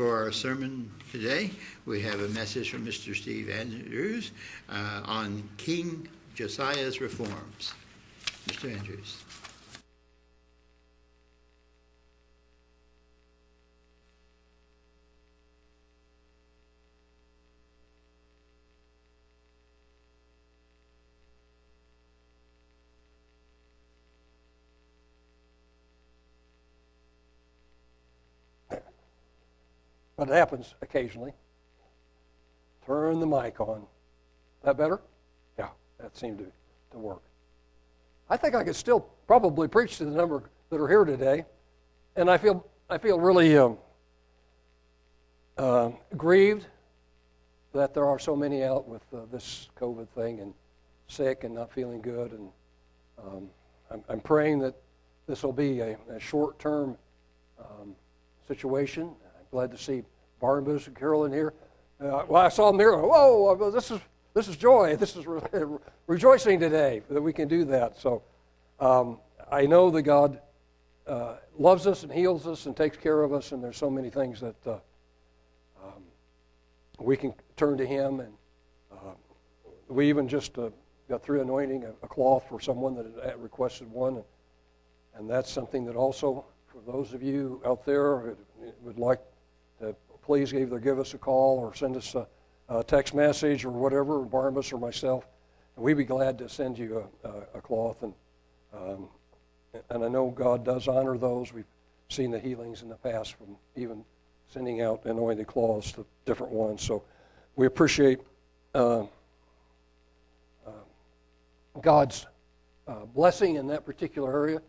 For our sermon today, we have a message from Mr. Steve Andrews uh, on King Josiah's reforms. Mr. Andrews. But it happens occasionally. Turn the mic on. That better? Yeah, that seemed to, to work. I think I could still probably preach to the number that are here today, and I feel I feel really um, uh, grieved that there are so many out with uh, this COVID thing and sick and not feeling good, and um, I'm, I'm, praying that this will be a, a short-term um, situation glad to see Barnabas and Carolyn here. Uh, well, I saw them there. Whoa, this is this is joy. This is re- rejoicing today that we can do that. So um, I know that God uh, loves us and heals us and takes care of us, and there's so many things that uh, um, we can turn to Him. And uh, we even just uh, got through anointing a, a, cloth for someone that requested one, and, and that's something that also for those of you out there who would like please either give us a call or send us a, a text message or whatever, Barnabas or myself, and we'd be glad to send you a, a, a cloth. And, um, and I know God does honor those. We've seen the healings in the past from even sending out anointed cloths to different ones. So we appreciate uh, uh, God's uh, blessing in that particular area.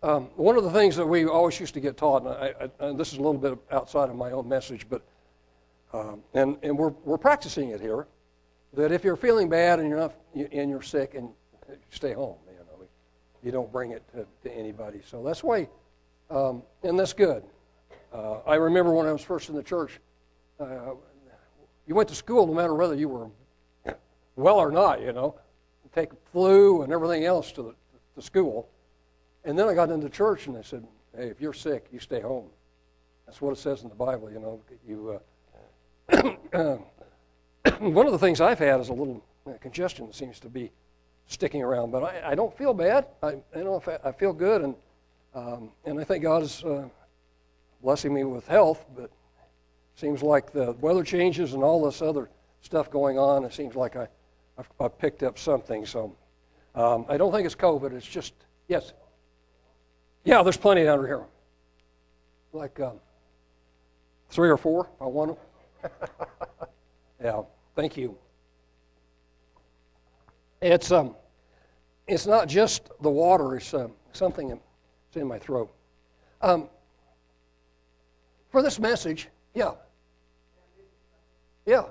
Um, one of the things that we always used to get taught, and, I, I, and this is a little bit outside of my own message, but um, and, and we're, we're practicing it here, that if you're feeling bad and you're not and you're sick, and stay home, you know, you don't bring it to, to anybody. So that's why, um, and that's good. Uh, I remember when I was first in the church, uh, you went to school no matter whether you were well or not, you know, take flu and everything else to the to school. And then I got into church and they said, hey, if you're sick, you stay home. That's what it says in the Bible, you know. You, uh, one of the things I've had is a little uh, congestion that seems to be sticking around, but I, I don't feel bad. I, I know I, feel good, and um, and I think God is uh, blessing me with health. But seems like the weather changes and all this other stuff going on. It seems like I I've, I've picked up something. So um, I don't think it's COVID. It's just yes. Yeah, there's plenty under here. Like um, three or four. if I want them. yeah, thank you. It's um, it's not just the water. It's uh, something that's in my throat. Um, for this message, yeah, yeah,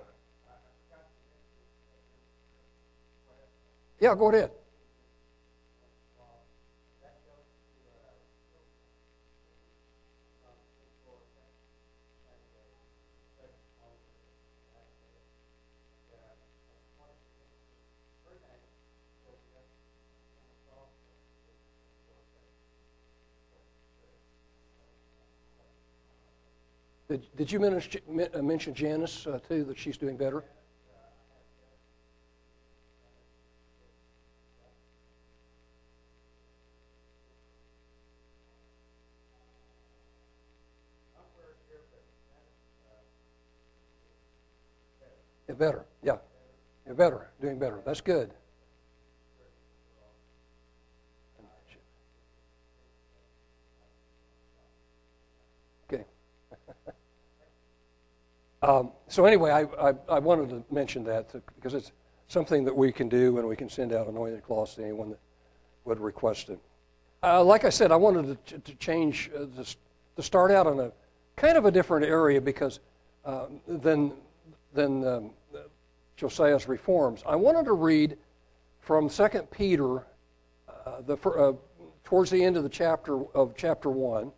yeah. Go ahead. Did, did you uh, mention Janice uh, too, that she's doing better? Yeah, better. Yeah. You're better. Doing better. That's good. Um, so anyway, I, I, I, wanted to mention that to, because it's something that we can do, and we can send out anointed cloths to anyone that would request it. Uh, like I said, I wanted to, to change uh, this, to start out in a kind of a different area because uh, than than um, Josiah's reforms. I wanted to read from Second Peter, uh, the uh, towards the end of the chapter of chapter one,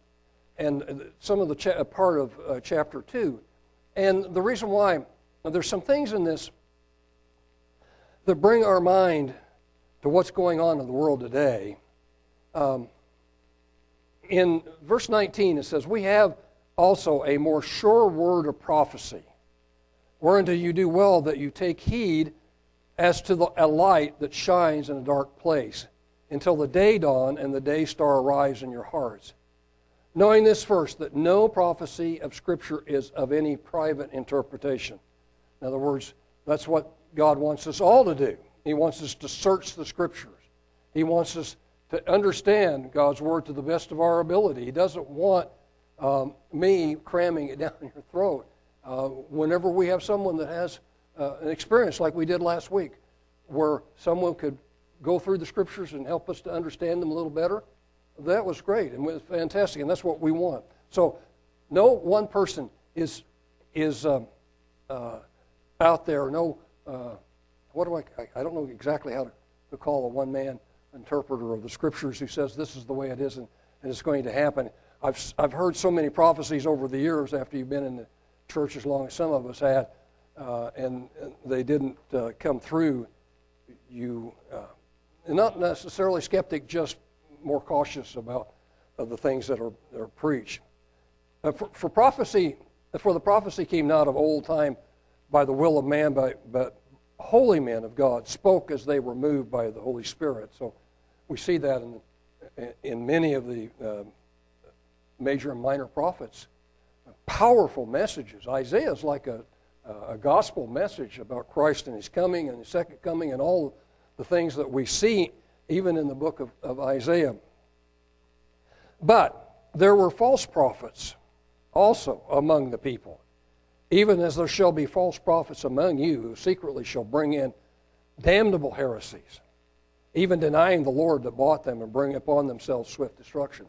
and some of the cha- part of uh, chapter two and the reason why, there's some things in this that bring our mind to what's going on in the world today. Um, in verse 19, it says, We have also a more sure word of prophecy, whereunto you do well that you take heed as to the, a light that shines in a dark place, until the day dawn and the day star arise in your hearts. Knowing this first, that no prophecy of Scripture is of any private interpretation. In other words, that's what God wants us all to do. He wants us to search the Scriptures. He wants us to understand God's Word to the best of our ability. He doesn't want um, me cramming it down your throat. Uh, whenever we have someone that has uh, an experience like we did last week, where someone could go through the Scriptures and help us to understand them a little better, that was great and was fantastic, and that's what we want. So, no one person is is um, uh, out there. No, uh, what do I, I? Don't know exactly how to, to call a one man interpreter of the scriptures who says this is the way it is and, and it's going to happen. I've I've heard so many prophecies over the years after you've been in the church as long as some of us had, uh, and, and, they didn't uh, come through. You, uh, not necessarily skeptic, just more cautious about the things that are, are preached. Uh, for, for, prophecy, for the prophecy came not of old time by the will of man, but, but holy men of God spoke as they were moved by the Holy Spirit. So we see that in, in many of the uh, major and minor prophets. Powerful messages. Isaiah is like a, a gospel message about Christ and his coming and his second coming and all the things that we see even in the book of, of Isaiah. But there were false prophets also among the people, even as there shall be false prophets among you who secretly shall bring in damnable heresies, even denying the Lord that bought them and bring upon themselves swift destruction.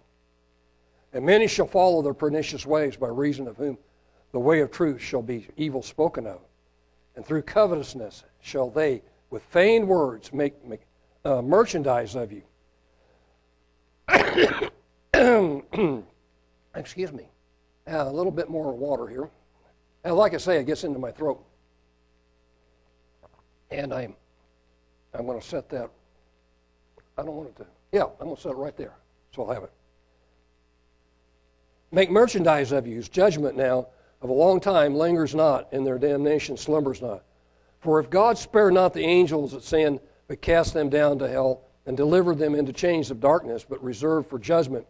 And many shall follow their pernicious ways, by reason of whom the way of truth shall be evil spoken of. And through covetousness shall they, with feigned words, make, make uh, merchandise of you. Excuse me. Uh, a little bit more water here. And like I say, it gets into my throat. And I'm, I'm going to set that. I don't want it to. Yeah, I'm going to set it right there. So I'll have it. Make merchandise of you, judgment now of a long time lingers not, and their damnation slumbers not. For if God spare not the angels that sinned, but cast them down to hell and delivered them into chains of darkness, but reserved for judgment.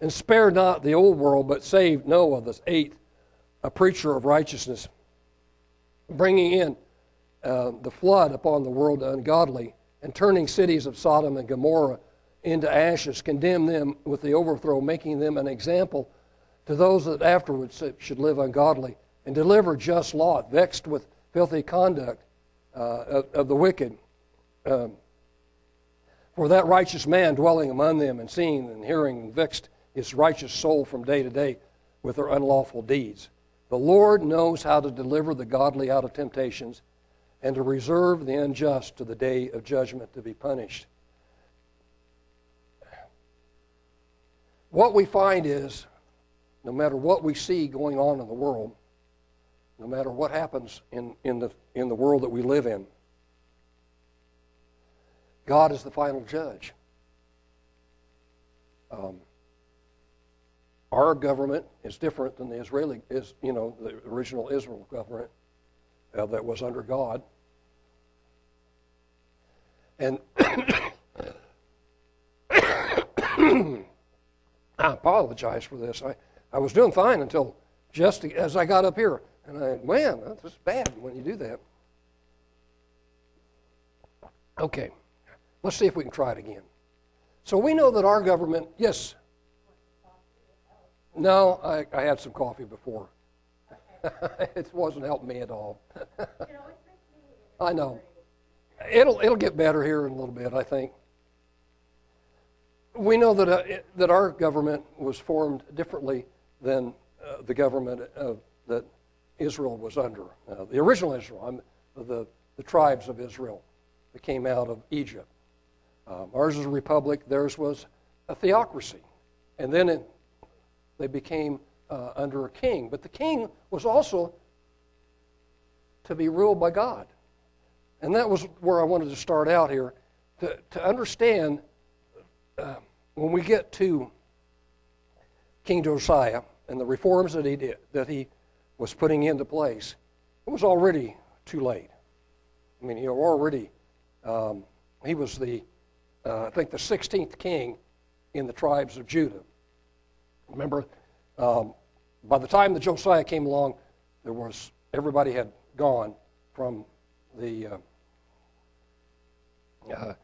And spared not the old world, but saved Noah, the eighth, a preacher of righteousness, bringing in uh, the flood upon the world ungodly, and turning cities of Sodom and Gomorrah into ashes, condemned them with the overthrow, making them an example to those that afterwards should live ungodly, and deliver just Lot, vexed with filthy conduct uh, of, of the wicked um, for that righteous man dwelling among them and seeing and hearing and vexed his righteous soul from day to day with their unlawful deeds. The Lord knows how to deliver the godly out of temptations and to reserve the unjust to the day of judgment to be punished. What we find is no matter what we see going on in the world, no matter what happens in, in, the, in the world that we live in, God is the final judge. Um, our government is different than the Israeli, is you know, the original Israel government uh, that was under God. And I apologize for this. I, I was doing fine until just as I got up here. And I, man, that's bad when you do that. Okay. Let's see if we can try it again. So we know that our government, yes. No, I, I had some coffee before. it wasn't helping me at all. I know. It'll it'll get better here in a little bit, I think. We know that uh, that our government was formed differently than uh, the government uh, that Israel was under. Uh, the original Israel, I'm, the the tribes of Israel that came out of Egypt. Um, ours was a republic, theirs was a theocracy. And then it, they became uh, under a king. But the king was also to be ruled by God. And that was where I wanted to start out here to, to understand uh, when we get to King Josiah, and the reforms that he did, that he was putting into place, it was already too late. I mean, he already, um, he was the, uh, I think, the 16th king in the tribes of Judah. Remember, um, by the time the Josiah came along, there was everybody had gone from the uh, uh,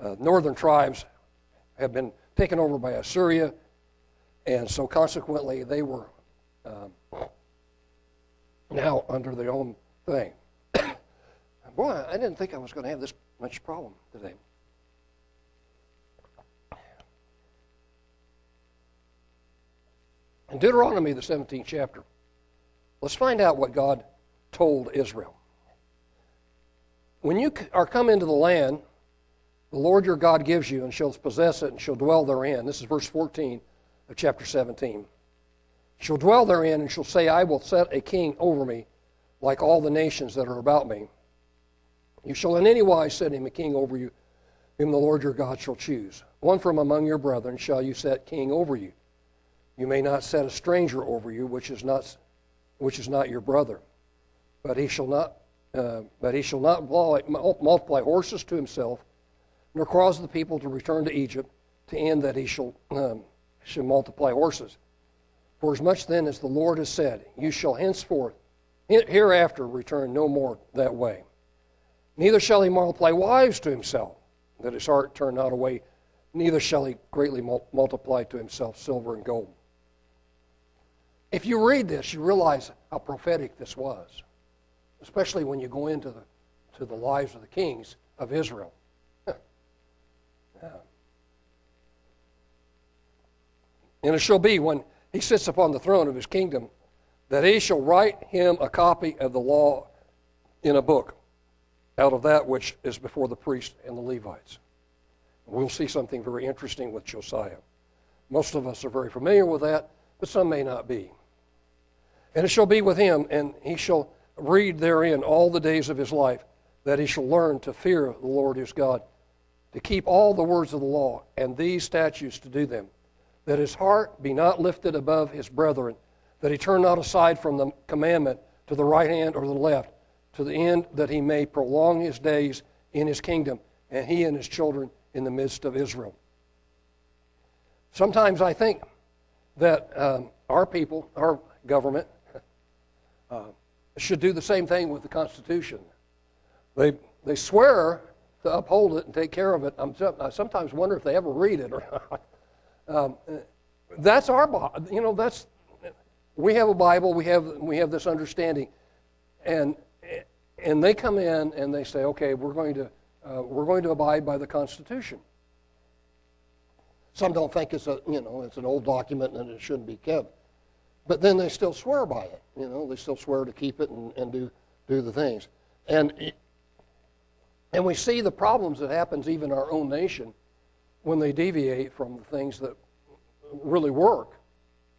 uh, northern tribes had been taken over by Assyria, and so consequently they were um, now under their own thing. Boy, I didn't think I was going to have this much problem today. In Deuteronomy, the 17th chapter, let's find out what God told Israel. When you are come into the land, the Lord your God gives you, and shall possess it, and shall dwell therein. This is verse 14 of chapter 17. Shall dwell therein, and shall say, I will set a king over me, like all the nations that are about me. You shall in any wise set him a king over you, whom the Lord your God shall choose. One from among your brethren shall you set king over you. You may not set a stranger over you, which is not, which is not your brother. But he shall not, uh, but he shall not multiply horses to himself, nor cause the people to return to Egypt, to end that he shall, um, shall multiply horses. For as much then as the Lord has said, you shall henceforth, hereafter, return no more that way. Neither shall he multiply wives to himself, that his heart turn not away. Neither shall he greatly multiply to himself silver and gold. If you read this, you realize how prophetic this was, especially when you go into the, to the lives of the kings of Israel. yeah. And it shall be when he sits upon the throne of his kingdom that he shall write him a copy of the law in a book out of that which is before the priest and the Levites. We'll see something very interesting with Josiah. Most of us are very familiar with that, but some may not be. And it shall be with him, and he shall read therein all the days of his life, that he shall learn to fear the Lord his God, to keep all the words of the law, and these statutes to do them, that his heart be not lifted above his brethren, that he turn not aside from the commandment to the right hand or the left, to the end that he may prolong his days in his kingdom, and he and his children in the midst of Israel. Sometimes I think that um, our people, our government, uh, should do the same thing with the Constitution. They, they swear to uphold it and take care of it. I'm, I sometimes wonder if they ever read it or not. Um, that's our, you know, that's, we have a Bible, we have, we have this understanding. And, and they come in and they say, okay, we're going to, uh, we're going to abide by the Constitution. Some don't think it's a, you know, it's an old document and it shouldn't be kept. But then they still swear by it. You know, they still swear to keep it and, and do, do the things. And, and we see the problems that happens even in our own nation when they deviate from the things that really work.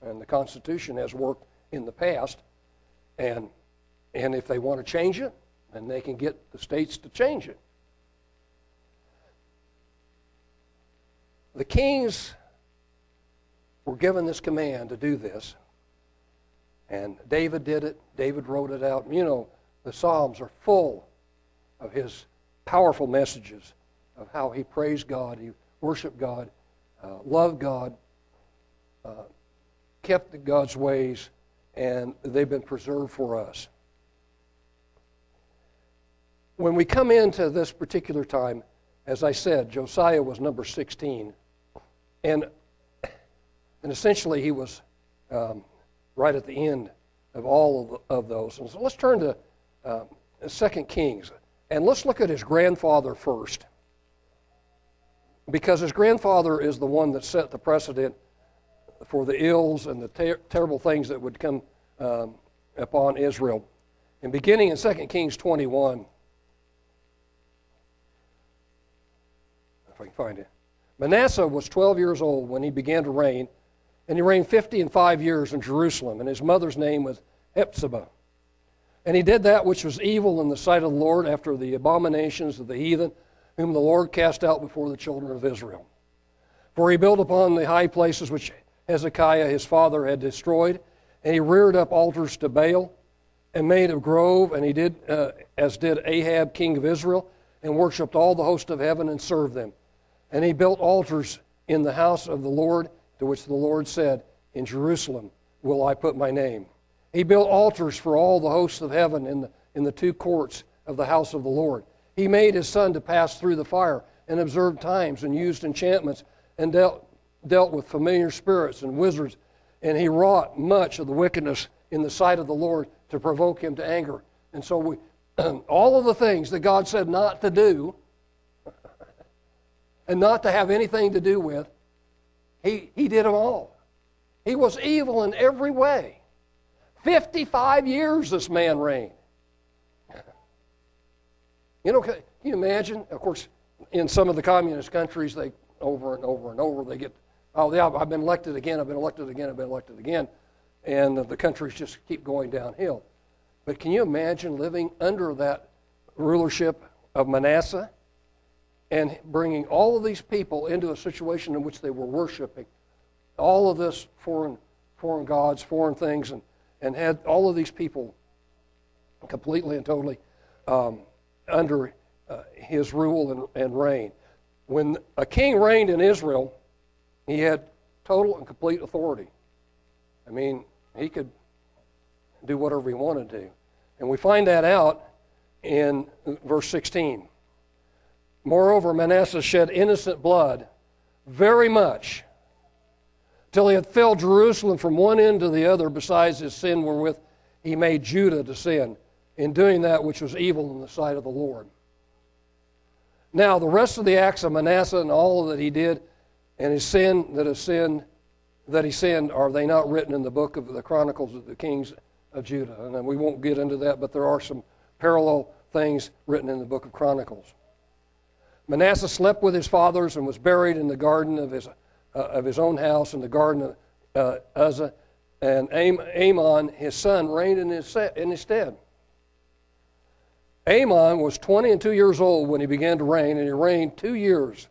And the Constitution has worked in the past. And, and if they want to change it, then they can get the states to change it. The kings were given this command to do this. And David did it. David wrote it out. You know, the Psalms are full of his powerful messages of how he praised God, he worshiped God, uh, loved God, uh, kept God's ways, and they've been preserved for us. When we come into this particular time, as I said, Josiah was number 16. And, and essentially, he was um, right at the end of all of, of those. And so let's turn to uh, 2 Kings. And let's look at his grandfather first. Because his grandfather is the one that set the precedent for the ills and the ter- terrible things that would come um, upon Israel. And beginning in 2 Kings 21, if I can find it, Manasseh was 12 years old when he began to reign and he reigned fifty and five years in Jerusalem, and his mother's name was Hephzibah. And he did that which was evil in the sight of the Lord after the abominations of the heathen, whom the Lord cast out before the children of Israel. For he built upon the high places which Hezekiah his father had destroyed, and he reared up altars to Baal and made a grove, and he did uh, as did Ahab, king of Israel, and worshipped all the host of heaven and served them. And he built altars in the house of the Lord, to which the Lord said, In Jerusalem will I put my name. He built altars for all the hosts of heaven in the, in the two courts of the house of the Lord. He made his son to pass through the fire and observed times and used enchantments and dealt, dealt with familiar spirits and wizards. And he wrought much of the wickedness in the sight of the Lord to provoke him to anger. And so we, all of the things that God said not to do and not to have anything to do with, he, he did them all. He was evil in every way. 55 years this man reigned. You know, can you imagine? Of course, in some of the communist countries, they over and over and over they get, oh yeah, I've been elected again, I've been elected again, I've been elected again, and the countries just keep going downhill. But can you imagine living under that rulership of Manasseh and bringing all of these people into a situation in which they were worshiping all of this foreign, foreign gods, foreign things, and, and had all of these people completely and totally um, under uh, his rule and, and reign. When a king reigned in Israel, he had total and complete authority. I mean, he could do whatever he wanted to. And we find that out in verse 16. Moreover, Manasseh shed innocent blood very much till he had filled Jerusalem from one end to the other, besides his sin wherewith he made Judah to sin, in doing that which was evil in the sight of the Lord. Now, the rest of the acts of Manasseh and all that he did, and his sin that is sinned, that he sinned, are they not written in the book of the Chronicles of the Kings of Judah? And we won't get into that, but there are some parallel things written in the book of Chronicles. Manasseh slept with his fathers and was buried in the garden of his, uh, of his own house in the garden of uh, Uzzah, and Amon, his son, reigned in his, in his stead. Amon was 20 and 2 years old when he began to reign, and he reigned two years.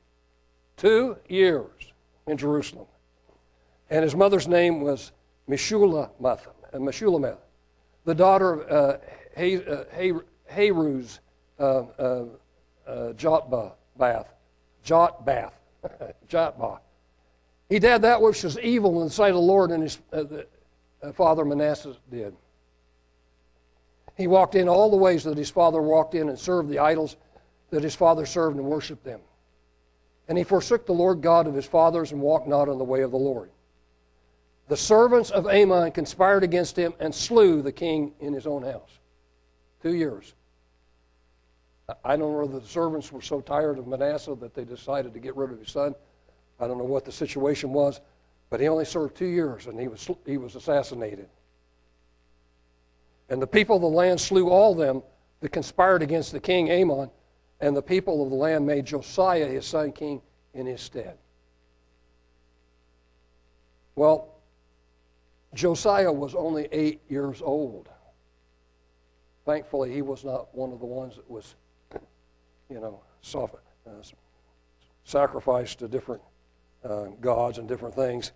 Two years in Jerusalem. And his mother's name was Meshullemeth, uh, Meshullemeth the daughter of uh, Hay, uh, Hay, Haruz uh, Jot bath. Jotbath. Jotbath. He did that which was evil in the sight of the Lord, and his uh, the, uh, father Manasseh did. He walked in all the ways that his father walked in and served the idols that his father served and worshiped them. And he forsook the Lord God of his fathers and walked not in the way of the Lord. The servants of Amon conspired against him and slew the king in his own house. Two years. I don't know whether the servants were so tired of Manasseh that they decided to get rid of his son. I don't know what the situation was, but he only served two years and he was, he was assassinated. And the people of the land slew all them that conspired against the king Amon, and the people of the land made Josiah his son king in his stead. Well, Josiah was only eight years old. Thankfully, he was not one of the ones that was, you know, soft, uh, sacrificed to different uh, gods and different things.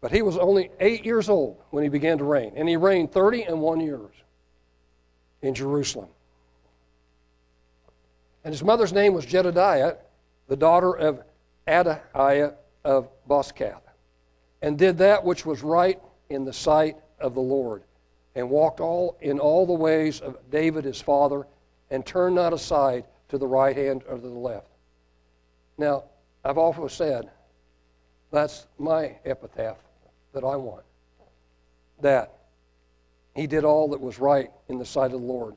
But he was only eight years old when he began to reign, and he reigned 30 and one years in Jerusalem. And his mother's name was Jedidiah, the daughter of Adaiah of Boscath, and did that which was right in the sight of the Lord, and walked all in all the ways of David his father, and turned not aside to the right hand or to the left. Now, I've also said that's my epitaph that I want. That he did all that was right in the sight of the Lord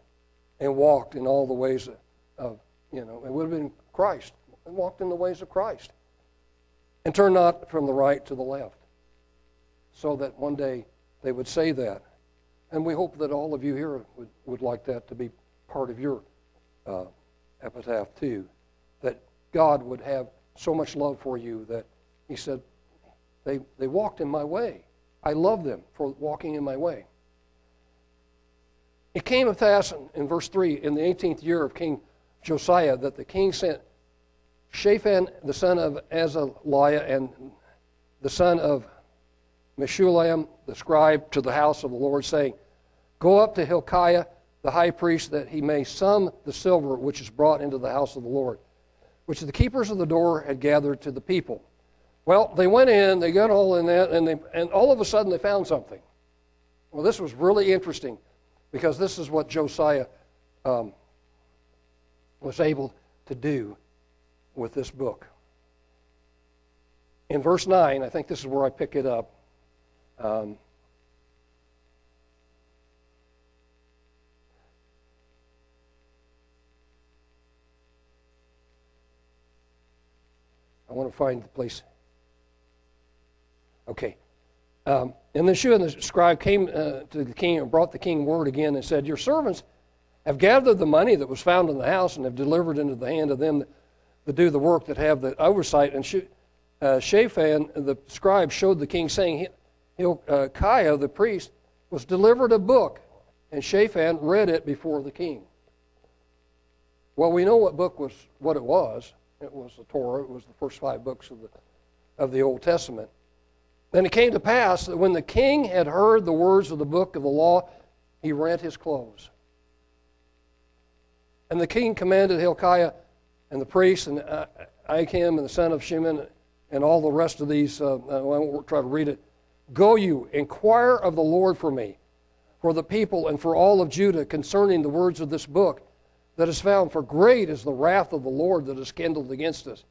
and walked in all the ways of, you know, it would have been Christ and walked in the ways of Christ and turned not from the right to the left so that one day they would say that. And we hope that all of you here would, would like that to be part of your uh, epitaph too. That God would have so much love for you that He said, they, they walked in my way. I love them for walking in my way. It came to pass in, in verse 3 in the 18th year of King Josiah that the king sent Shaphan, the son of Azaliah, and the son of Meshullam the scribe to the house of the Lord, saying, Go up to Hilkiah the high priest, that he may sum the silver which is brought into the house of the Lord, which the keepers of the door had gathered to the people. Well, they went in, they got all in that, and, they, and all of a sudden they found something. Well, this was really interesting because this is what Josiah um, was able to do with this book. In verse 9, I think this is where I pick it up. Um, I want to find the place. Okay. Um, and then Shua and the scribe came uh, to the king and brought the king word again and said, Your servants have gathered the money that was found in the house and have delivered into the hand of them that, do the work that have the oversight. And uh, Shaphan, the scribe, showed the king, saying, Hilkiah, the priest, was delivered a book, and Shaphan read it before the king. Well, we know what book was what it was. It was the Torah. It was the first five books of the of the Old Testament. Then it came to pass that when the king had heard the words of the book of the law, he rent his clothes. And the king commanded Hilkiah and the priests and Ahikam and the son of Shimon and all the rest of these, uh, I won't try to read it. Go you, inquire of the Lord for me, for the people and for all of Judah concerning the words of this book that is found, for great is the wrath of the Lord that is kindled against us.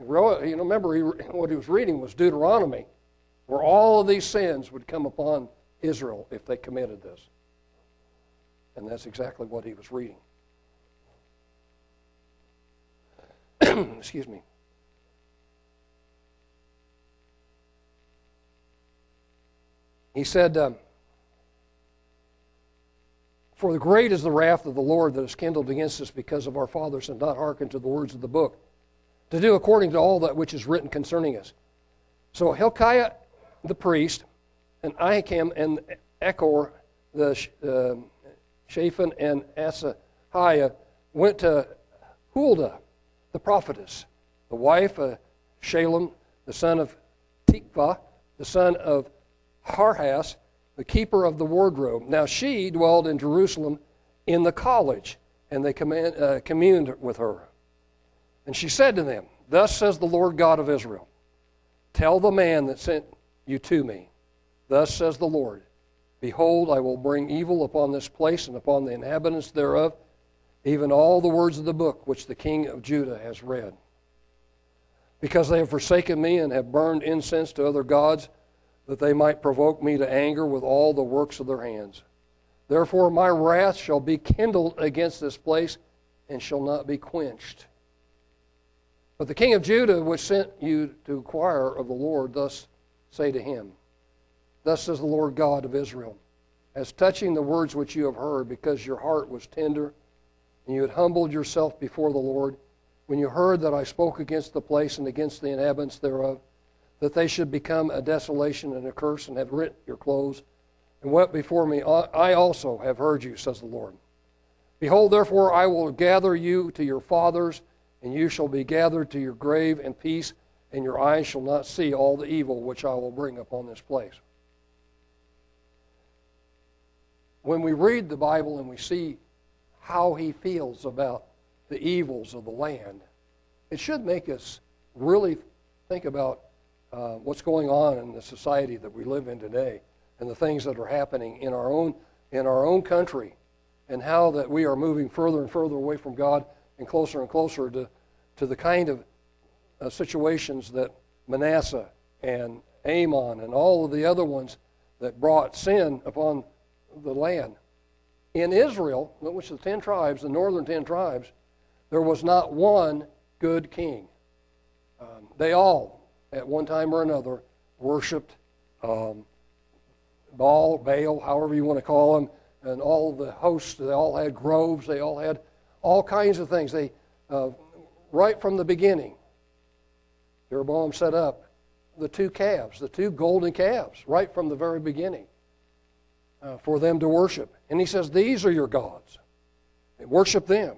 You know, remember, he, what he was reading was Deuteronomy where all of these sins would come upon Israel if they committed this. And that's exactly what he was reading. Excuse me. He said, um, For the great is the wrath of the Lord that is kindled against us because of our fathers and not hearken to the words of the book, to do according to all that which is written concerning us. So Hilkiah the priest, and Ahikam and Echor the uh, Shaphan and Asahiah, went to Huldah, the prophetess, the wife of Shalem, the son of Tikvah, the son of Harhas, the keeper of the wardrobe. Now she dwelled in Jerusalem in the college, and they command, uh, communed with her. And she said to them, Thus says the Lord God of Israel Tell the man that sent you to me. Thus says the Lord Behold, I will bring evil upon this place and upon the inhabitants thereof, even all the words of the book which the king of Judah has read. Because they have forsaken me and have burned incense to other gods, that they might provoke me to anger with all the works of their hands. Therefore, my wrath shall be kindled against this place and shall not be quenched. But the king of Judah, which sent you to inquire of the Lord, thus say to him, Thus says the Lord God of Israel, as touching the words which you have heard, because your heart was tender, and you had humbled yourself before the Lord, when you heard that I spoke against the place and against the inhabitants thereof, that they should become a desolation and a curse, and have rent your clothes, and wept before me, uh, I also have heard you, says the Lord. Behold, therefore, I will gather you to your fathers, and you shall be gathered to your grave, in peace and your eyes shall not see all the evil which I will bring upon this place. When we read the Bible and we see how he feels about the evils of the land, it should make us really think about uh, what's going on in the society that we live in today and the things that are happening in our own in our own country and how that we are moving further and further away from God and closer and closer to, to the kind of uh, situations that Manasseh and Amon and all of the other ones that brought sin upon the land. In Israel, which is the ten tribes, the northern ten tribes, there was not one good king. Um, they all, at one time or another, worshipped um, Baal, Baal, however you want to call them, and all the hosts. They all had groves. They all had all kinds of things. They, uh, right from the beginning, Jeroboam set up the two calves, the two golden calves, right from the very beginning uh, for them to worship. And he says, These are your gods. Worship them.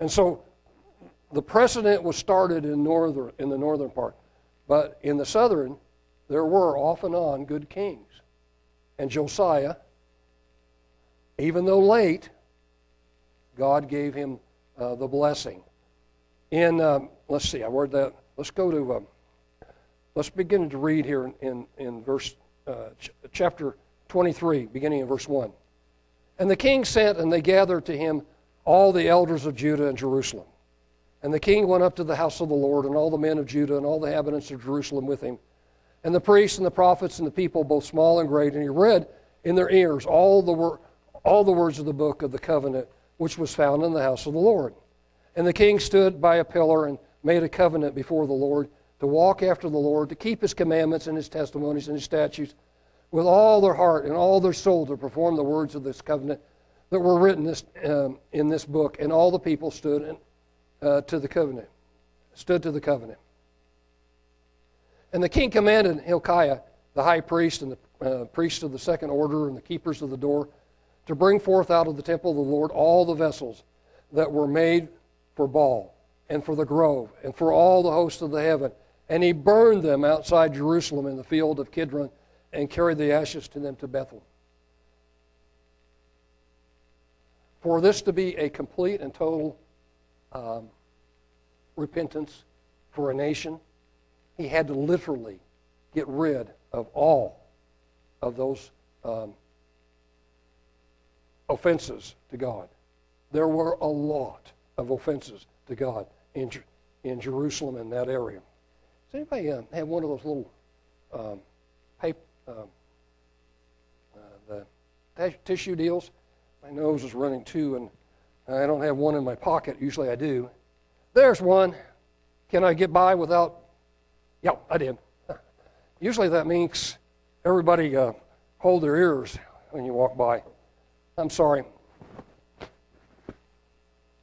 And so the precedent was started in, northern, in the northern part. But in the southern, there were off and on good kings. And Josiah, even though late, God gave him uh, the blessing. In, um, let's see, I word that. Let's go to, um, let's begin to read here in, in, verse, uh, ch- chapter 23, beginning in verse 1. And the king sent, and they gathered to him all the elders of Judah and Jerusalem. And the king went up to the house of the Lord, and all the men of Judah and all the inhabitants of Jerusalem with him, and the priests and the prophets and the people, both small and great. And he read in their ears all the, wor- all the words of the book of the covenant which was found in the house of the Lord. And the king stood by a pillar and made a covenant before the Lord to walk after the Lord, to keep his commandments and his testimonies and his statutes with all their heart and all their soul to perform the words of this covenant that were written this, um, in this book. And all the people stood in, uh, to the covenant, stood to the covenant. And the king commanded Hilkiah, the high priest, and the uh, priests of the second order, and the keepers of the door, to bring forth out of the temple of the Lord all the vessels that were made for Baal, and for the grove, and for all the hosts of the heaven. And he burned them outside Jerusalem in the field of Kidron, and carried the ashes to them to Bethel. For this to be a complete and total um, repentance for a nation, he had to literally get rid of all of those um, offenses to God. There were a lot of offenses to God in, in Jerusalem in that area. Does anybody uh, have one of those little um, paper, um, uh, the tissue deals? My nose is running too, and I don't have one in my pocket. Usually I do. There's one. Can I get by without? Yeah, I did. Usually that means everybody uh, hold their ears when you walk by. I'm sorry.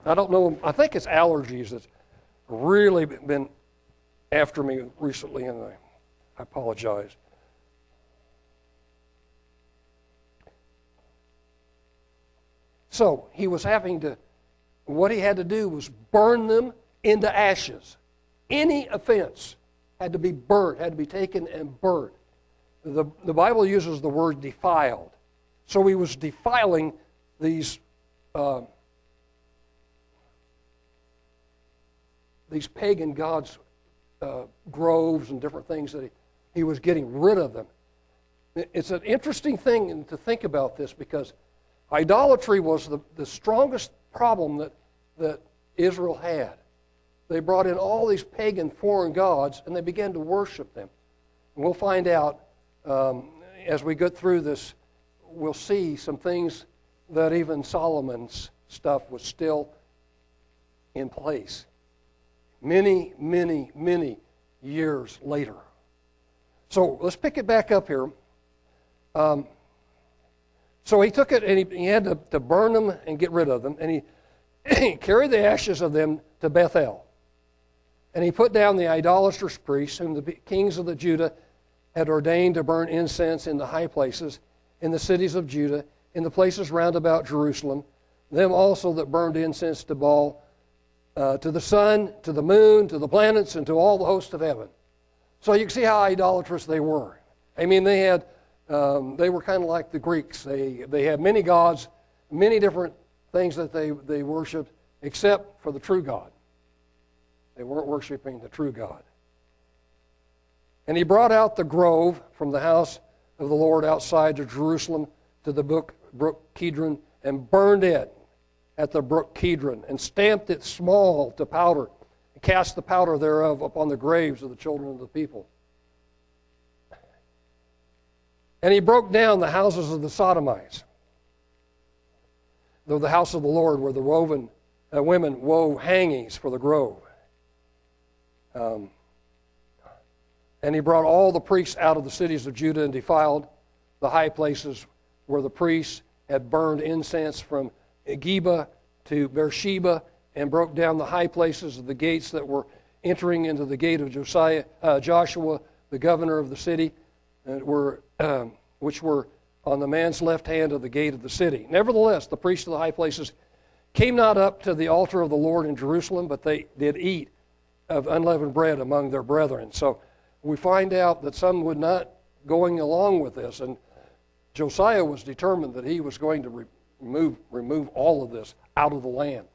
I don't know. I think it's allergies that's really been after me recently, and I, I apologize. So he was having to, what he had to do was burn them into ashes. Any offense had to be burnt, had to be taken and burnt. The, the Bible uses the word defiled. So he was defiling these, uh, these pagan gods' uh, groves and different things that he, he was getting rid of them. It's an interesting thing to think about this because idolatry was the, the strongest problem that, that Israel had. They brought in all these pagan foreign gods and they began to worship them. And we'll find out um, as we go through this we'll see some things that even Solomon's stuff was still in place. Many, many, many years later. So let's pick it back up here. Um, so he took it and he, he had to, to, burn them and get rid of them. And he, he carried the ashes of them to Bethel. And he put down the idolatrous priests, whom the kings of the Judah had ordained to burn incense in the high places in the cities of Judah, in the places round about Jerusalem, them also that burned incense to Baal, uh, to the sun, to the moon, to the planets, and to all the hosts of heaven. So you can see how idolatrous they were. I mean, they had, um, they were kind of like the Greeks. They, they had many gods, many different things that they, they worshiped, except for the true God. They weren't worshiping the true God. And he brought out the grove from the house of the Lord outside of Jerusalem to the brook, brook Kidron and burned it at the brook Kidron and stamped it small to powder and cast the powder thereof upon the graves of the children of the people. And he broke down the houses of the Sodomites, though the house of the Lord where the woven uh, women wove hangings for the grove. Um, and he brought all the priests out of the cities of Judah and defiled the high places where the priests had burned incense from Geba to Beersheba and broke down the high places of the gates that were entering into the gate of Josiah, uh, Joshua, the governor of the city, were, um, which were on the man's left hand of the gate of the city. Nevertheless, the priests of the high places came not up to the altar of the Lord in Jerusalem, but they did eat of unleavened bread among their brethren. So we find out that some would not going along with this, and Josiah was determined that he was going to re- remove remove all of this out of the land.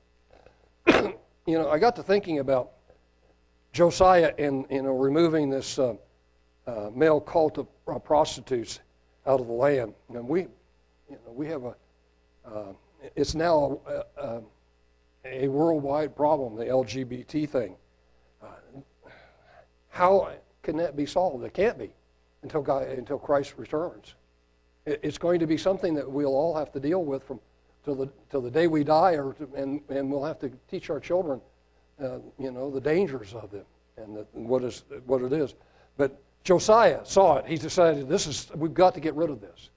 you know, I got to thinking about Josiah and you know removing this uh, uh, male cult of prostitutes out of the land, and we, you know, we have a. Uh, it's now a, a, a, worldwide problem, the LGBT thing. Uh, how can that be solved? It can't be until God, until Christ returns. It, it's going to be something that we'll all have to deal with from till the till the day we die, or to, and and we'll have to teach our children, uh, you know, the dangers of it and the, what is what it is. But Josiah saw it. He decided this is we've got to get rid of this,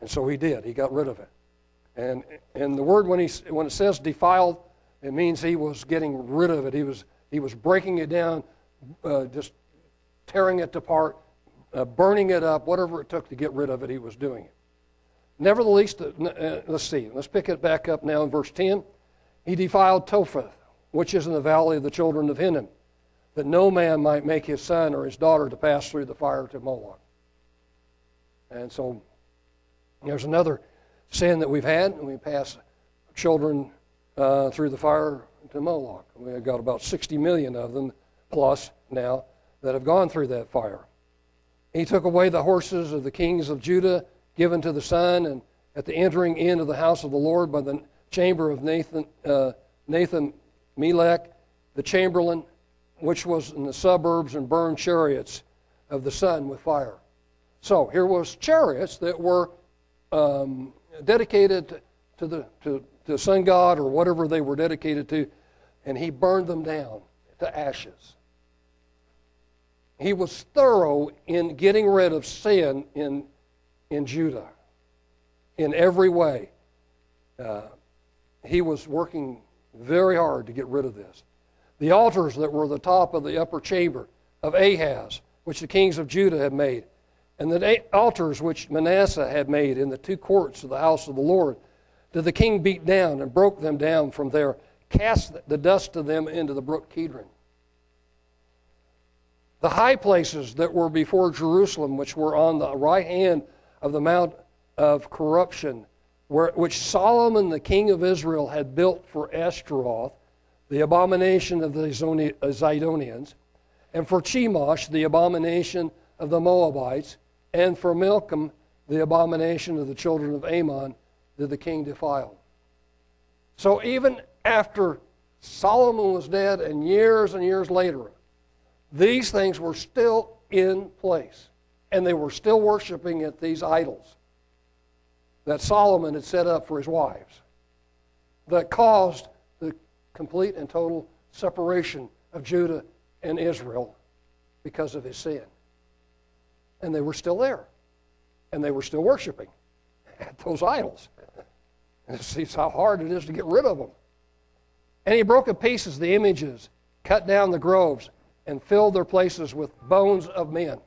and so he did. He got rid of it. And and the word when he when it says defiled, it means he was getting rid of it. He was he was breaking it down, uh, just tearing it apart, uh, burning it up, whatever it took to get rid of it. He was doing it. Nevertheless, uh, let's see. Let's pick it back up now in verse 10. He defiled Topheth, which is in the valley of the children of Hinnom, that no man might make his sun or his daughter to pass through the fire to Moloch. And so there's another sin that we've had, and we pass children uh, through the fire to Moloch. We've got about 60 million of them plus now that have gone through that fire. He took away the horses of the kings of Judah given to the son, and at the entering in of the house of the Lord by the chamber of Nathan, uh, Nathan Melech, the chamberlain, which was in the suburbs, and burned chariots of the sun with fire. So here was chariots that were um, dedicated to the to, the sun god or whatever they were dedicated to, and he burned them down to ashes. He was thorough in getting rid of sin in, in Judah in every way. Uh, he was working very hard to get rid of this. The altars that were the top of the upper chamber of Ahaz, which the kings of Judah had made, and the altars which Manasseh had made in the two courts of the house of the Lord, did the king beat down and broke them down from there, cast the dust of them into the brook Kidron. The high places that were before Jerusalem, which were on the right hand of the Mount of Corruption, where, which Solomon, the king of Israel, had built for Ashtaroth, the abomination of the uh, Zidonians, and for Chemosh, the abomination of the Moabites, and for Milcom, the abomination of the children of Ammon, did the king defile. So even after Solomon was dead and years and years later, these things were still in place, and they were still worshiping at these idols that Solomon had set up for his wives that caused complete and total separation of Judah and Israel because of his sin. And they were still there, and they were still worshiping at those idols. And it see how hard it is to get rid of them. And he broke in pieces the images, cut down the groves, and filled their places with bones of men.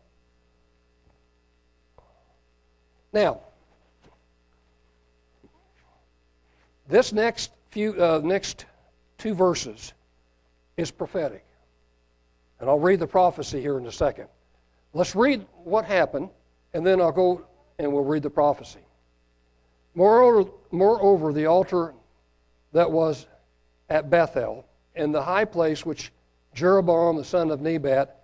Now, this next few uh, next two verses is prophetic. And I'll read the prophecy here in a second. Let's read what happened, and then I'll go and we'll read the prophecy. Moreover, moreover the altar that was at Bethel, and the high place which Jeroboam the son of Nebat,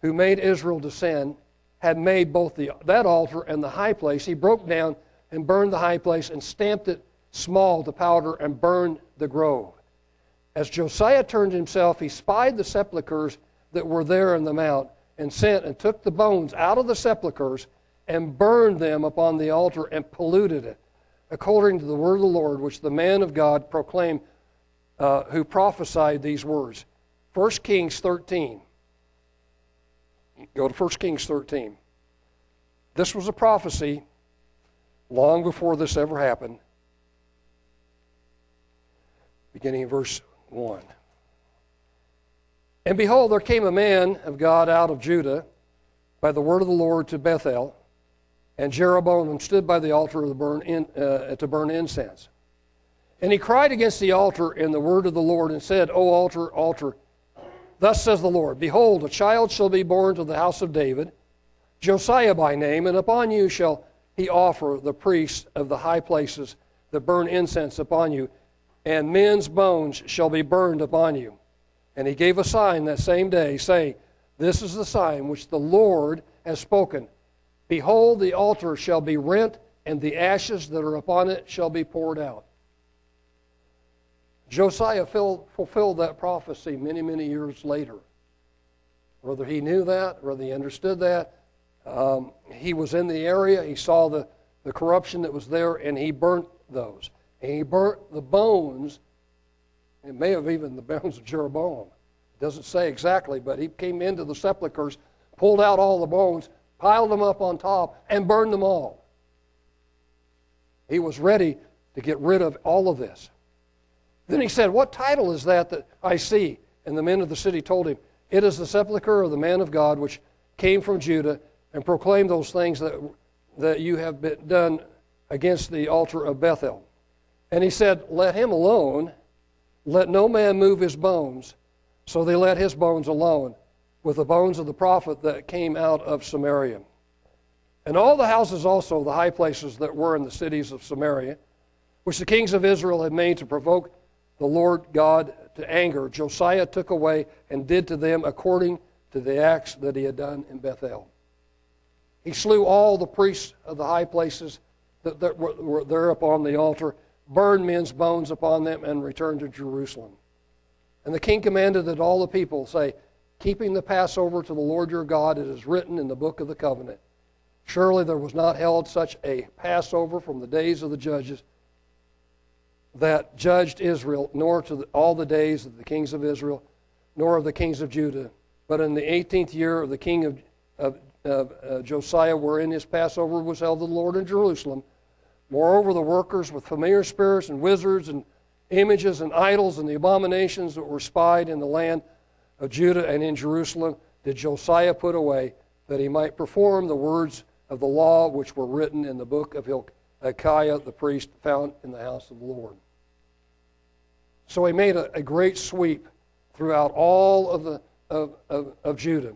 who made Israel descend, had made both the, that altar and the high place. He broke down and burned the high place and stamped it small to powder and burned the grove. As Josiah turned himself, he spied the sepulchres that were there in the mount and sent and took the bones out of the sepulchres and burned them upon the altar and polluted it, according to the word of the Lord, which the man of God proclaimed, uh, who prophesied these words. 1 Kings 13. Go to 1 Kings 13. This was a prophecy long before this ever happened, beginning in verse 1. And behold, there came a man of God out of Judah by the word of the Lord to Bethel, and Jeroboam stood by the altar burn, in, uh, to burn incense. And he cried against the altar in the word of the Lord and said, O altar, altar, Thus says the Lord Behold, a child shall be born to the house of David, Josiah by name, and upon you shall he offer the priests of the high places that burn incense upon you, and men's bones shall be burned upon you. And he gave a sign that same day, saying, This is the sign which the Lord has spoken. Behold, the altar shall be rent, and the ashes that are upon it shall be poured out. Josiah fulfilled that prophecy many, many years later. Whether he knew that, whether he understood that, um, he was in the area, he saw the, the corruption that was there, and he burnt those. He burnt the bones, it may have even the bones of Jeroboam. It doesn't say exactly, but he came into the sepulchres, pulled out all the bones, piled them up on top, and burned them all. He was ready to get rid of all of this. Then he said, What title is that that I see? And the men of the city told him, It is the sepulchre of the man of God which came from Judah and proclaimed those things that, that you have done against the altar of Bethel. And he said, Let him alone. Let no man move his bones. So they let his bones alone, with the bones of the prophet that came out of Samaria. And all the houses also, the high places that were in the cities of Samaria, which the kings of Israel had made to provoke the Lord God to anger, Josiah took away and did to them according to the acts that he had done in Bethel. He slew all the priests of the high places that, that were, were there upon the altar, burned men's bones upon them, and return to Jerusalem. And the king commanded that all the people say, Keeping the Passover to the Lord your God, it is written in the book of the covenant. Surely there was not held such a Passover from the days of the judges that judged Israel, nor to the, all the days of the kings of Israel, nor of the kings of Judah. But in the 18th year of the king of, of, of uh, Josiah, wherein his Passover was held to the Lord in Jerusalem, moreover, the workers with familiar spirits and wizards and images and idols and the abominations that were spied in the land of Judah and in Jerusalem did Josiah put away, that he might perform the words of the law which were written in the book of Hilkiah the priest found in the house of the Lord. So he made a, a great sweep throughout all of, the, of, of, of Judah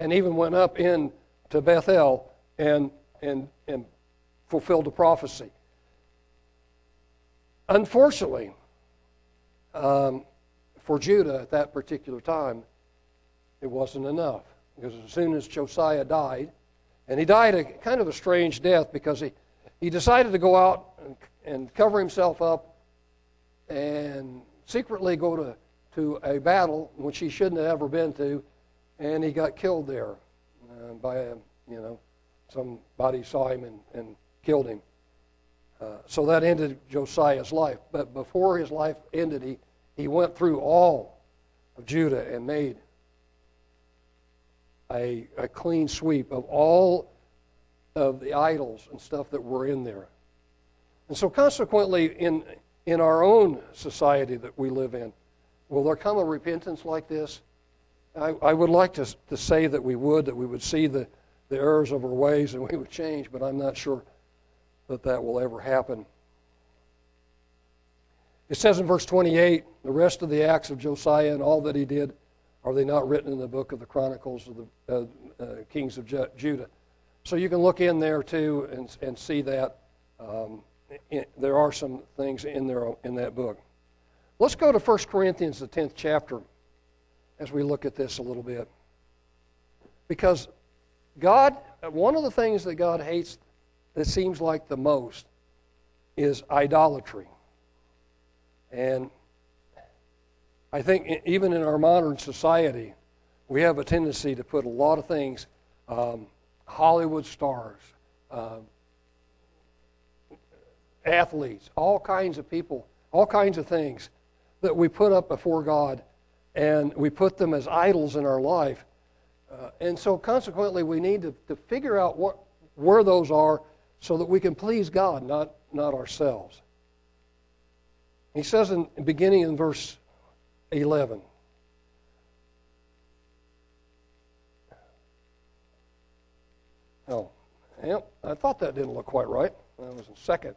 and even went up in to Bethel and, and, and fulfilled the prophecy. Unfortunately, um, for Judah at that particular time, it wasn't enough. Because as soon as Josiah died, and he died a kind of a strange death because he, he decided to go out and, and cover himself up and secretly go to, to a battle which he shouldn't have ever been to, and he got killed there uh, by a, you know, somebody saw him and, and killed him. Uh, so that ended Josiah's life. But before his life ended, he, he went through all of Judah and made a, a clean sweep of all of the idols and stuff that were in there. And so, consequently, in, in our own society that we live in, will there come a repentance like this? I, I would like to, to say that we would, that we would see the, the errors of our ways and we would change, but I'm not sure that that will ever happen. It says in verse 28 the rest of the acts of Josiah and all that he did, are they not written in the book of the Chronicles of the uh, uh, Kings of Ju- Judah? So you can look in there too and, and see that. Um, in, there are some things in there in that book. Let's go to 1 Corinthians, the 10th chapter, as we look at this a little bit. Because God, one of the things that God hates that seems like the most is idolatry. And I think even in our modern society, we have a tendency to put a lot of things, um, Hollywood stars, uh, athletes, all kinds of people, all kinds of things that we put up before God, and we put them as idols in our life. Uh, and so, consequently, we need to, to figure out what, where those are so that we can please God, not, not ourselves. He says in beginning in verse 11. Oh, yep, I thought that didn't look quite right. That was in second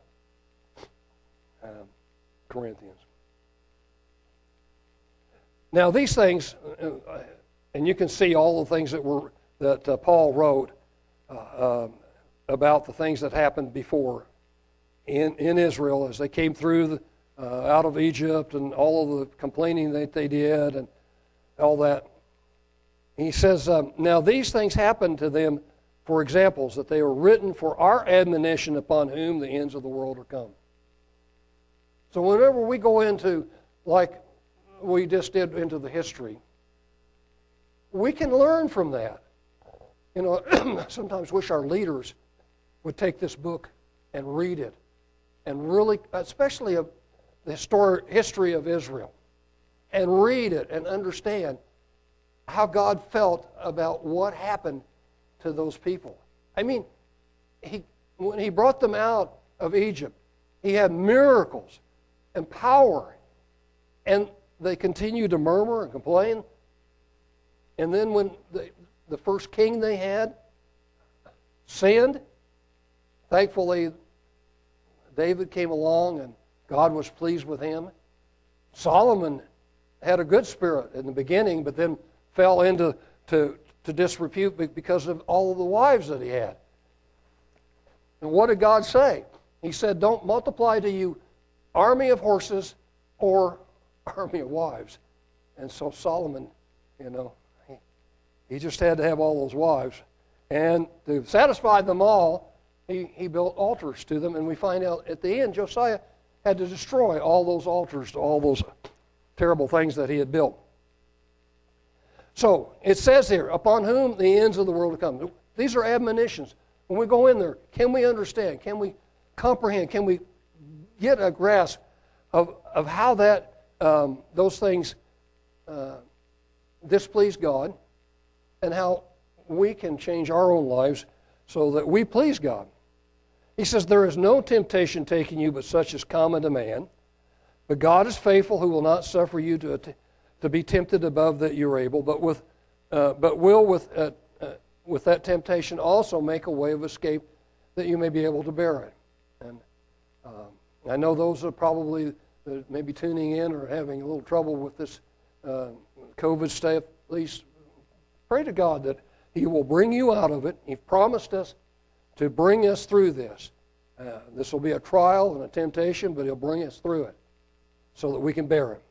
uh, Corinthians. Now, these things, uh, and you can see all the things that were that uh, Paul wrote uh, um, about the things that happened before in, in Israel as they came through the, uh, out of Egypt and all of the complaining that they did and all that. He says, um, Now these things happened to them for examples, that they were written for our admonition upon whom the ends of the world are come. So whenever we go into, like we just did into the history, we can learn from that. You know, sometimes wish our leaders would take this book and read it, and really, especially the histor- history of Israel, and read it and understand how God felt about what happened to those people. I mean, he, when he brought them out of Egypt, he had miracles and power, and they continued to murmur and complain. And then when the, the first king they had sinned, thankfully David came along and God was pleased with him. Solomon had a good spirit in the beginning, but then fell into to, to disrepute because of all of the wives that he had. And what did God say? He said, Don't multiply to you army of horses or army of wives. And so Solomon, you know, he, he just had to have all those wives. And to satisfy them all, he, he built altars to them. And we find out at the end, Josiah had to destroy all those altars to all those terrible things that he had built. So it says here, upon whom the ends of the world come. These are admonitions. When we go in there, can we understand? Can we comprehend? Can we get a grasp of, of how that um, those things uh, displease God and how we can change our own lives so that we please God? He says, There is no temptation taking you but such as common to man. But God is faithful, who will not suffer you to, to be tempted above that you're able, but with uh, but will with uh, uh, with that temptation also make a way of escape that you may be able to bear it. And um, I know those are probably that may be tuning in or having a little trouble with this uh, COVID stuff. At least pray to God that He will bring you out of it. He promised us to bring us through this. Uh, this will be a trial and a temptation, but He'll bring us through it so that we can bear it.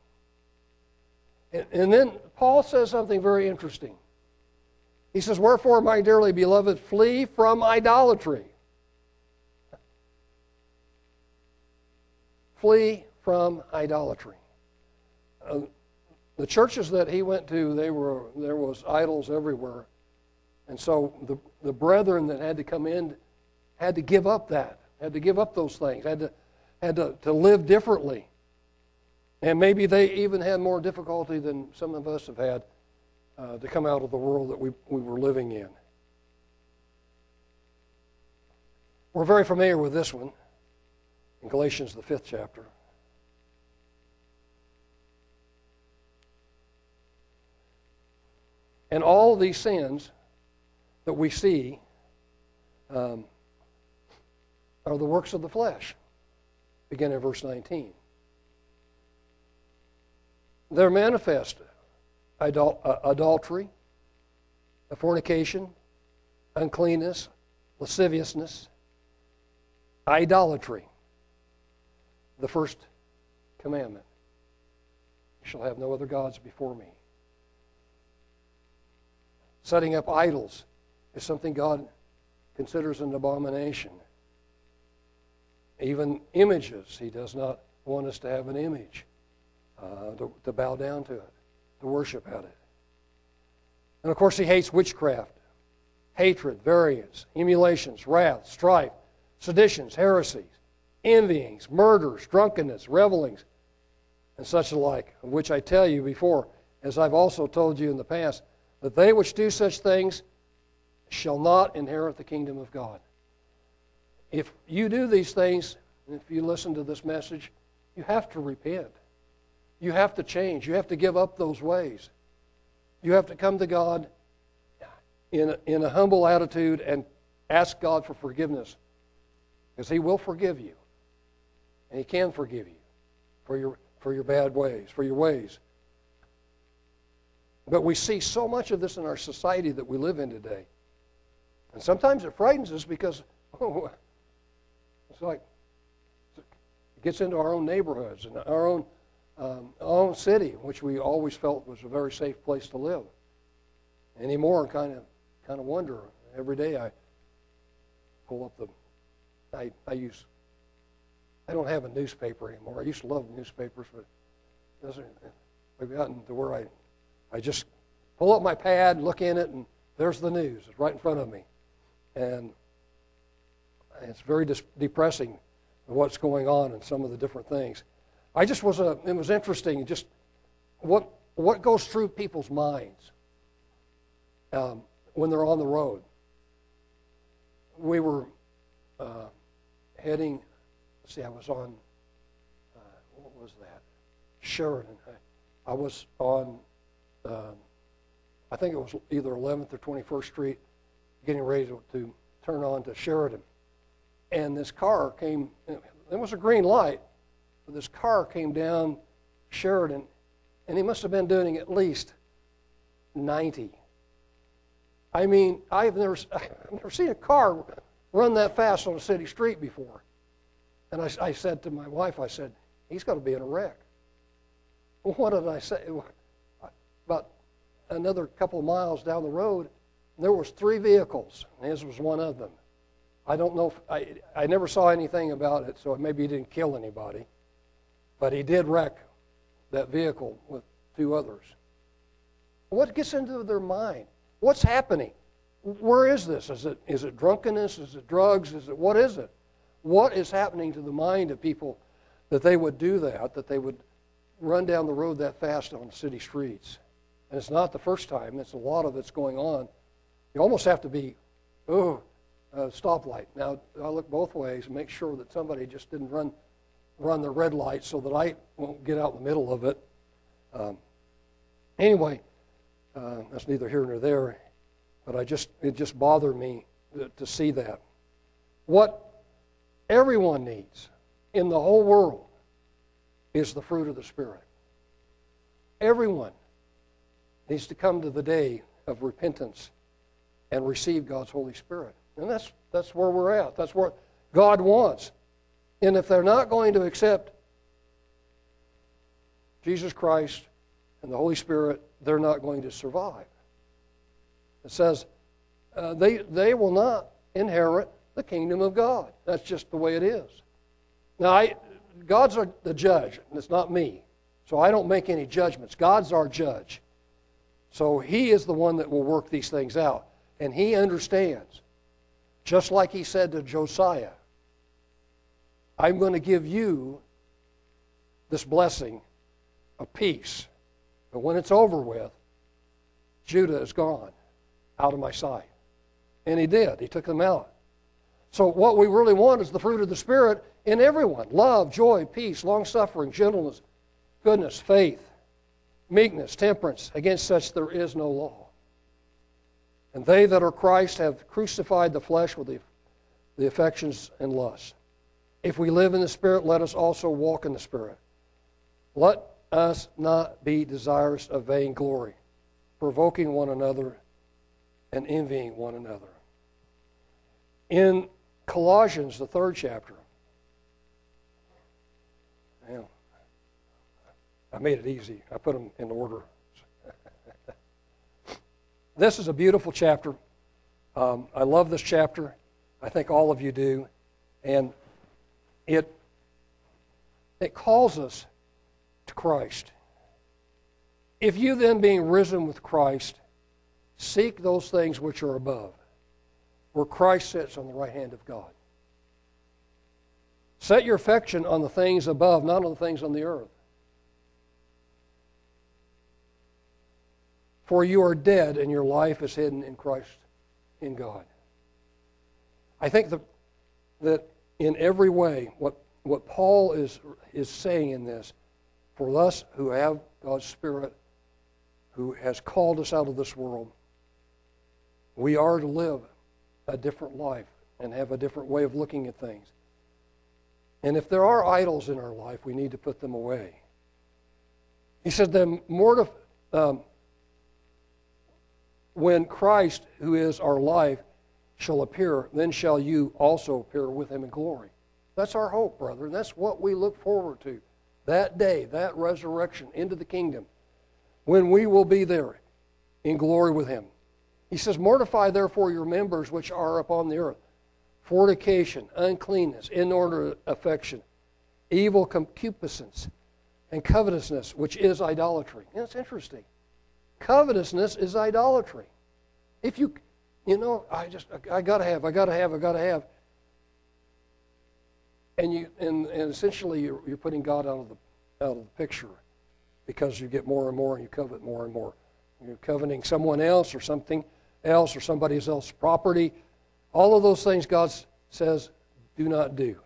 And, and then Paul says something very interesting. He says, Wherefore, my dearly beloved, flee from idolatry. Flee from idolatry. Uh, the churches that he went to, they were, there was idols everywhere. And so the, the brethren that had to come in had to give up that, had to give up those things, had to, had to, to live differently. And maybe they even had more difficulty than some of us have had uh, to come out of the world that we, we were living in. We're very familiar with this one in Galatians, the fifth chapter. And all these sins that we see um, are the works of the flesh. Begin in verse 19 they're manifest Adul- uh, adultery, fornication, uncleanness, lasciviousness, idolatry. The first commandment You shall have no other gods before me. Setting up idols is something God considers an abomination. Even images, He does not want us to have an image uh, to, to bow down to it, to worship at it. And of course, he hates witchcraft, hatred, variance, emulations, wrath, strife, seditions, heresies, envyings, murders, drunkenness, revelings, and such alike, of which I tell you before, as I've also told you in the past, that they which do such things shall not inherit the kingdom of God. If you do these things, if you listen to this message, you have to repent. You have to change. You have to give up those ways. You have to come to God in a, in a humble attitude and ask God for forgiveness because He will forgive you. And He can forgive you for your, for your bad ways, for your ways. But we see so much of this in our society that we live in today. And sometimes it frightens us because oh, it's like it gets into our own neighborhoods and our own, um, our own city, which we always felt was a very safe place to live. Anymore, kind of, kind of wonder. Every day I pull up the, I, I use, I don't have a newspaper anymore. I used to love newspapers, but doesn't, I've gotten to where I, I just pull up my pad, look in it, and there's the news. It's right in front of me. And it's very depressing what's going on and some of the different things. I just was a, it was interesting just what, what goes through people's minds um, when they're on the road. We were uh, heading, see, I was on, uh, what was that? Sheridan. I, I was on, um, I think it was either 11th or 21st Street, getting ready to, to turn on to Sheridan. And this car came, there was a green light, but this car came down Sheridan, and he must have been doing at least 90. I mean, I've never, I've never seen a car run that fast on a city street before. And I, I said to my wife, I said, he's got to be in a wreck. Well, what did I say? About another couple of miles down the road, there was three vehicles, and his was one of them. I don't know if I, I never saw anything about it, so maybe he didn't kill anybody. But he did wreck that vehicle with two others. What gets into their mind? What's happening? Where is this? Is it, is it drunkenness? Is it drugs? Is it what is it? What is happening to the mind of people that they would do that, that they would run down the road that fast on city streets? And it's not the first time, it's a lot of it's going on. You almost have to be, oh, a stoplight. Now, I look both ways and make sure that somebody just didn't run, run the red light so that I won't get out in the middle of it. Um, anyway, uh, that's neither here nor there, but I just it just bothered me to, to see that. What everyone needs in the whole world is the fruit of the Spirit. Everyone needs to come to the day of repentance and receive God's Holy Spirit. And that's, that's where we're at. That's what God wants. And if they're not going to accept Jesus Christ and the Holy Spirit, they're not going to survive. It says uh, they, they will not inherit the kingdom of God. That's just the way it is. Now, I, God's our, the judge, and it's not me. So I don't make any judgments. God's our judge. So He is the one that will work these things out. And He understands. Just like He said to Josiah, I'm going to give you this blessing of peace. But when it's over with, Judah is gone out of my sight. And he did. He took them out. So, what we really want is the fruit of the Spirit in everyone love, joy, peace, long suffering, gentleness, goodness, faith, meekness, temperance. Against such there is no law. And they that are Christ have crucified the flesh with the, the affections and lusts. If we live in the Spirit, let us also walk in the Spirit. Let us not be desirous of vainglory, provoking one another and envying one another. In Colossians, the third chapter, I made it easy. I put them in order. This is a beautiful chapter. Um, I love this chapter. I think all of you do. And it, it calls us to Christ. If you then, being risen with Christ, seek those things which are above, where Christ sits on the right hand of God. Set your affection on the things above, not on the things on the earth. For you are dead, and your life is hidden in Christ, in God. I think that, that in every way, what, what Paul is, is saying in this for us who have God's Spirit, who has called us out of this world, we are to live a different life and have a different way of looking at things. And if there are idols in our life, we need to put them away. He said, then mortif- um, when Christ, who is our life, shall appear, then shall you also appear with him in glory. That's our hope, brother, and that's what we look forward to. That day, that resurrection into the kingdom, when we will be there in glory with him. He says, Mortify therefore your members which are upon the earth fornication, uncleanness, inordinate affection, evil concupiscence, and covetousness, which is idolatry. And it's interesting. Covetousness is idolatry. If you, you know, I just, I, gotta have, I gotta have, I gotta have. And you, and, and essentially you're, you're putting God out of the, out of the picture because you get more and more and you covet more and more. You're coveting someone else or something else or somebody else's property. All of those things God says, do not do.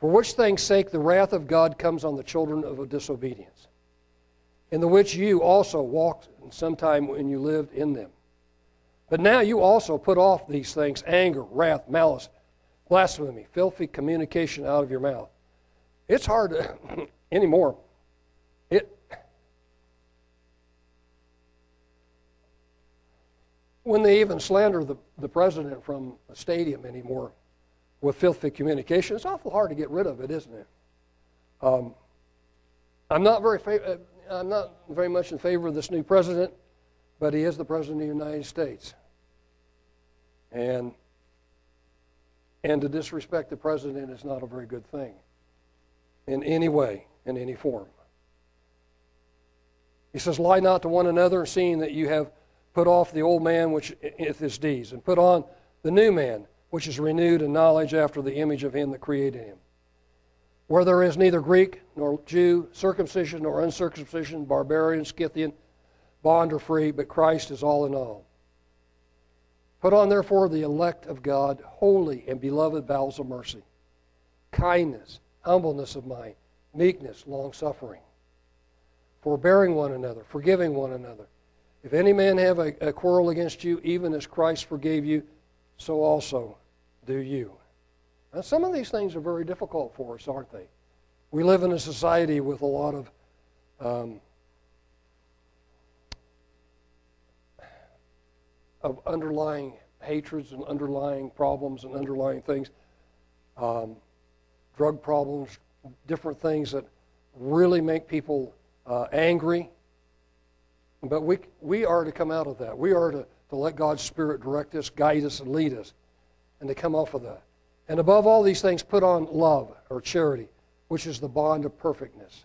For which things sake the wrath of God comes on the children of disobedience in the which you also walked sometime when you lived in them. But now you also put off these things anger, wrath, malice, blasphemy, filthy communication out of your mouth. It's hard to, anymore. It, when they even slander the, the president from a stadium anymore with filthy communication, it's awful hard to get rid of it, isn't it? Um, I'm not very fa- I'm not very much in favor of this new president, but he is the president of the United States. And, and to disrespect the president is not a very good thing in any way, in any form. He says, Lie not to one another, seeing that you have put off the old man which is his deeds, and put on the new man, which is renewed in knowledge after the image of him that created him where there is neither Greek nor Jew, circumcision nor uncircumcision, barbarian, Scythian, bond or free, but Christ is all in all. Put on, therefore, the elect of God, holy and beloved bowels of mercy, kindness, humbleness of mind, meekness, long suffering, forbearing one another, forgiving one another. If any man have a, a quarrel against you, even as Christ forgave you, so also do you. Now, some of these things are very difficult for us, aren't they? We live in a society with a lot of um, of underlying hatreds and underlying problems and underlying things, um, drug problems, different things that really make people uh, angry. But we, we are to come out of that. We are to, to let God's Spirit direct us, guide us, and lead us, and to come off of that. And above all these things, put on love or charity, which is the bond of perfectness.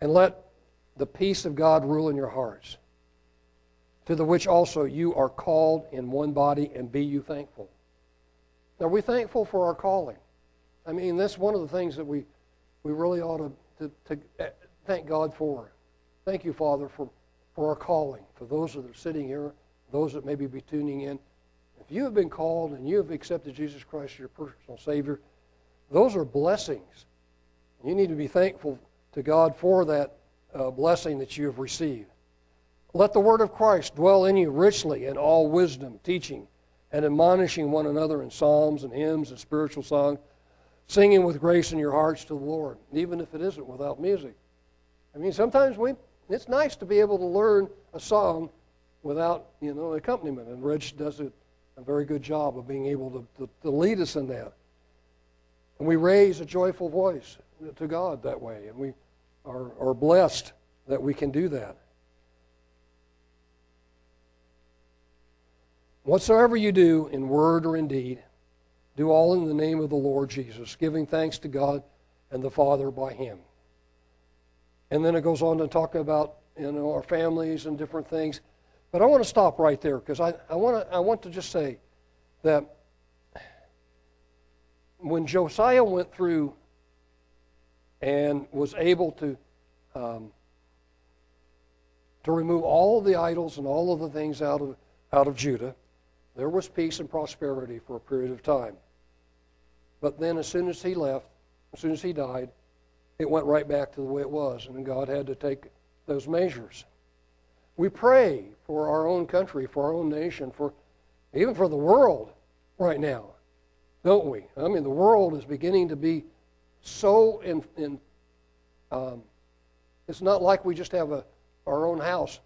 And let the peace of God rule in your hearts, to the which also you are called in one body, and be you thankful. Are we thankful for our calling? I mean, that's one of the things that we, we really ought to, to, to eh, thank God for. Thank you, Father, for, for our calling, for those that are sitting here, those that maybe be tuning in you have been called and you have accepted Jesus Christ as your personal Savior, those are blessings. You need to be thankful to God for that uh, blessing that you have received. Let the word of Christ dwell in you richly in all wisdom, teaching and admonishing one another in psalms and hymns and spiritual songs, singing with grace in your hearts to the Lord, even if it isn't without music. I mean, sometimes we, it's nice to be able to learn a song without, you know, accompaniment, and Reg does it a very good job of being able to, to, to lead us in that. And we raise a joyful voice to God that way, and we are, are blessed that we can do that. Whatsoever you do in word or in deed, do all in the name of the Lord Jesus, giving thanks to God and the Father by Him. And then it goes on to talk about you know our families and different things. But I want to stop right there because I, I, want to, I want to just say that when Josiah went through and was able to um, to remove all of the idols and all of the things out of out of Judah, there was peace and prosperity for a period of time. But then, as soon as he left, as soon as he died, it went right back to the way it was, and God had to take those measures. We pray for our own country, for our own nation, for even for the world right now, don't we? I mean, the world is beginning to be so in, in um, it's not like we just have a, our own house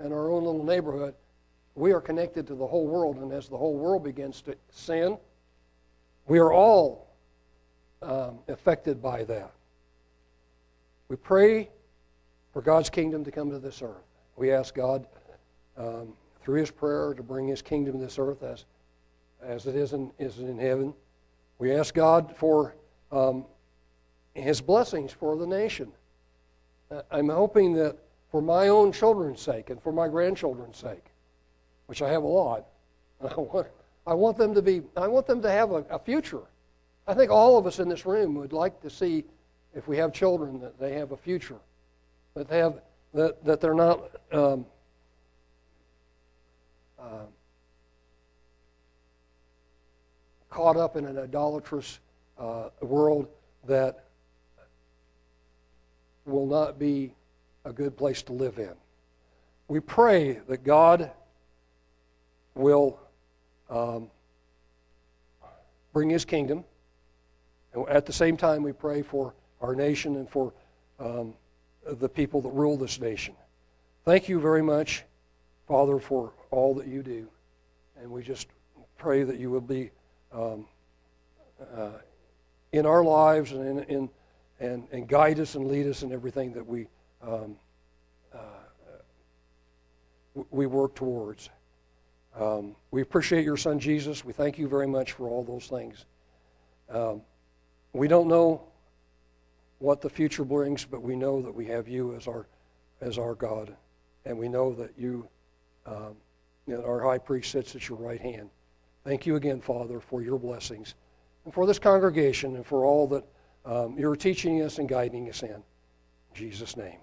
and our own little neighborhood, we are connected to the whole world. And as the whole world begins to sin, we are all um, affected by that. We pray for God's kingdom to come to this earth. We ask God um, through His prayer to bring His kingdom to this earth as, as it is in, is in heaven. We ask God for um, His blessings for the nation. I'm hoping that for my own children's sake and for my grandchildren's sake, which I have a lot, I want, I want them to be, I want them to have a, a future. I think all of us in this room would like to see, if we have children, that they have a future, that they have, that, that they're not um, uh, caught up in an idolatrous uh, world that will not be a good place to live in. We pray that God will um, bring His kingdom. And at the same time, we pray for our nation and for um, the people that rule this nation. Thank you very much, Father, for all that you do. And we just pray that you will be um, uh, in our lives and, in, in, and, and guide us and lead us in everything that we, um, uh, we work towards. Um, we appreciate your son Jesus. We thank you very much for all those things. Um, we don't know what the future brings, but we know that we have you as our as our God, and we know that you, um, that our high priest sits at your right hand. Thank you again, Father, for your blessings, and for this congregation, and for all that um, you're teaching us and guiding us in. In Jesus' name.